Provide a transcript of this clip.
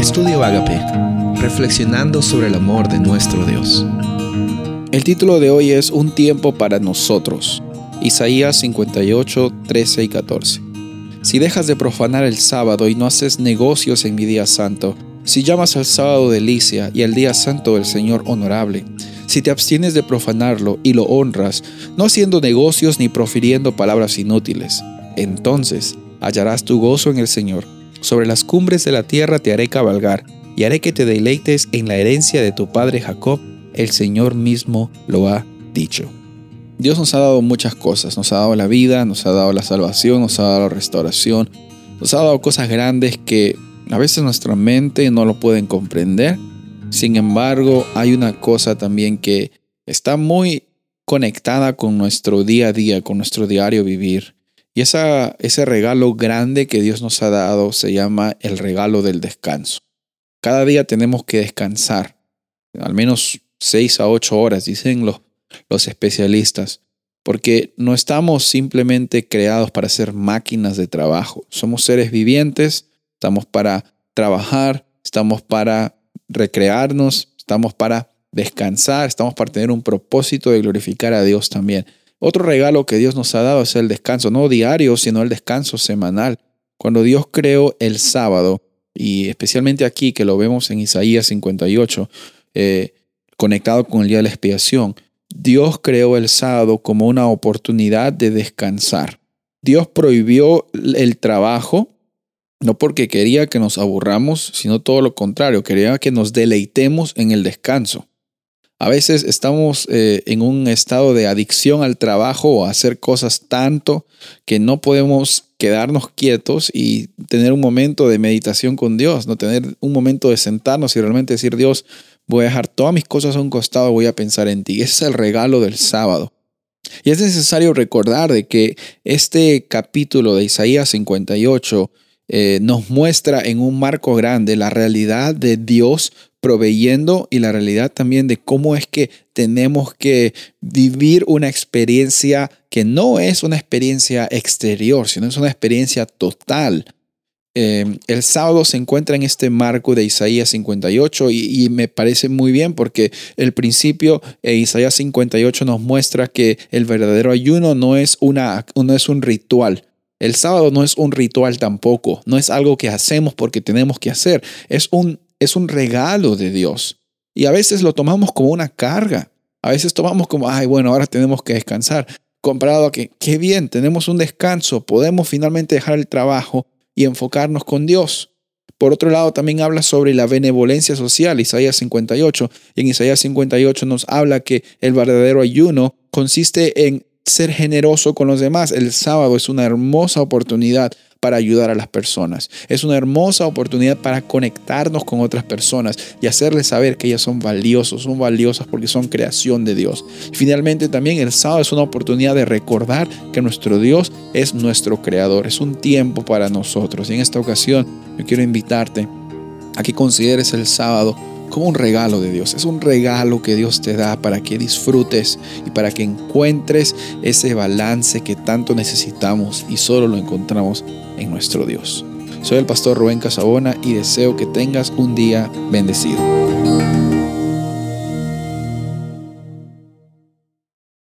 Estudio Agape, reflexionando sobre el amor de nuestro Dios. El título de hoy es Un tiempo para nosotros. Isaías 58, 13 y 14. Si dejas de profanar el sábado y no haces negocios en mi día santo, si llamas al sábado delicia y al día santo del Señor honorable, si te abstienes de profanarlo y lo honras, no haciendo negocios ni profiriendo palabras inútiles, entonces hallarás tu gozo en el Señor. Sobre las cumbres de la tierra te haré cabalgar, y haré que te deleites en la herencia de tu padre Jacob. El Señor mismo lo ha dicho. Dios nos ha dado muchas cosas, nos ha dado la vida, nos ha dado la salvación, nos ha dado la restauración, nos ha dado cosas grandes que a veces nuestra mente no lo pueden comprender. Sin embargo, hay una cosa también que está muy conectada con nuestro día a día, con nuestro diario vivir. Y esa, ese regalo grande que Dios nos ha dado se llama el regalo del descanso. Cada día tenemos que descansar, al menos seis a ocho horas, dicen los, los especialistas, porque no estamos simplemente creados para ser máquinas de trabajo. Somos seres vivientes, estamos para trabajar, estamos para recrearnos, estamos para descansar, estamos para tener un propósito de glorificar a Dios también. Otro regalo que Dios nos ha dado es el descanso, no diario, sino el descanso semanal. Cuando Dios creó el sábado, y especialmente aquí que lo vemos en Isaías 58, eh, conectado con el día de la expiación, Dios creó el sábado como una oportunidad de descansar. Dios prohibió el trabajo, no porque quería que nos aburramos, sino todo lo contrario, quería que nos deleitemos en el descanso. A veces estamos eh, en un estado de adicción al trabajo o a hacer cosas tanto que no podemos quedarnos quietos y tener un momento de meditación con Dios, no tener un momento de sentarnos y realmente decir, Dios, voy a dejar todas mis cosas a un costado, voy a pensar en ti. Ese es el regalo del sábado. Y es necesario recordar de que este capítulo de Isaías 58 eh, nos muestra en un marco grande la realidad de Dios proveyendo y la realidad también de cómo es que tenemos que vivir una experiencia que no es una experiencia exterior, sino es una experiencia total. Eh, el sábado se encuentra en este marco de Isaías 58 y, me parece muy bien porque el principio de Isaías 58 nos muestra que el verdadero ayuno no es, una, no es un ritual. El sábado no es un ritual tampoco, no es algo que hacemos porque tenemos que hacer, es un es un regalo de Dios. Y a veces lo tomamos como una carga. A veces tomamos como, ay, bueno, ahora tenemos que descansar. Comparado a que, qué bien, tenemos un descanso, podemos finalmente dejar el trabajo y enfocarnos con Dios. Por otro lado, también habla sobre la benevolencia social, Isaías 58. Y en Isaías 58 nos habla que el verdadero ayuno consiste en ser generoso con los demás. El sábado es una hermosa oportunidad para ayudar a las personas. Es una hermosa oportunidad para conectarnos con otras personas y hacerles saber que ellas son valiosos, son valiosas porque son creación de Dios. finalmente también el sábado es una oportunidad de recordar que nuestro Dios es nuestro creador. Es un tiempo para nosotros. Y en esta ocasión yo quiero invitarte a que consideres el sábado como un regalo de Dios. Es un regalo que Dios te da para que disfrutes y para que encuentres ese balance que tanto necesitamos y solo lo encontramos en nuestro Dios. Soy el pastor Rubén Casabona y deseo que tengas un día bendecido.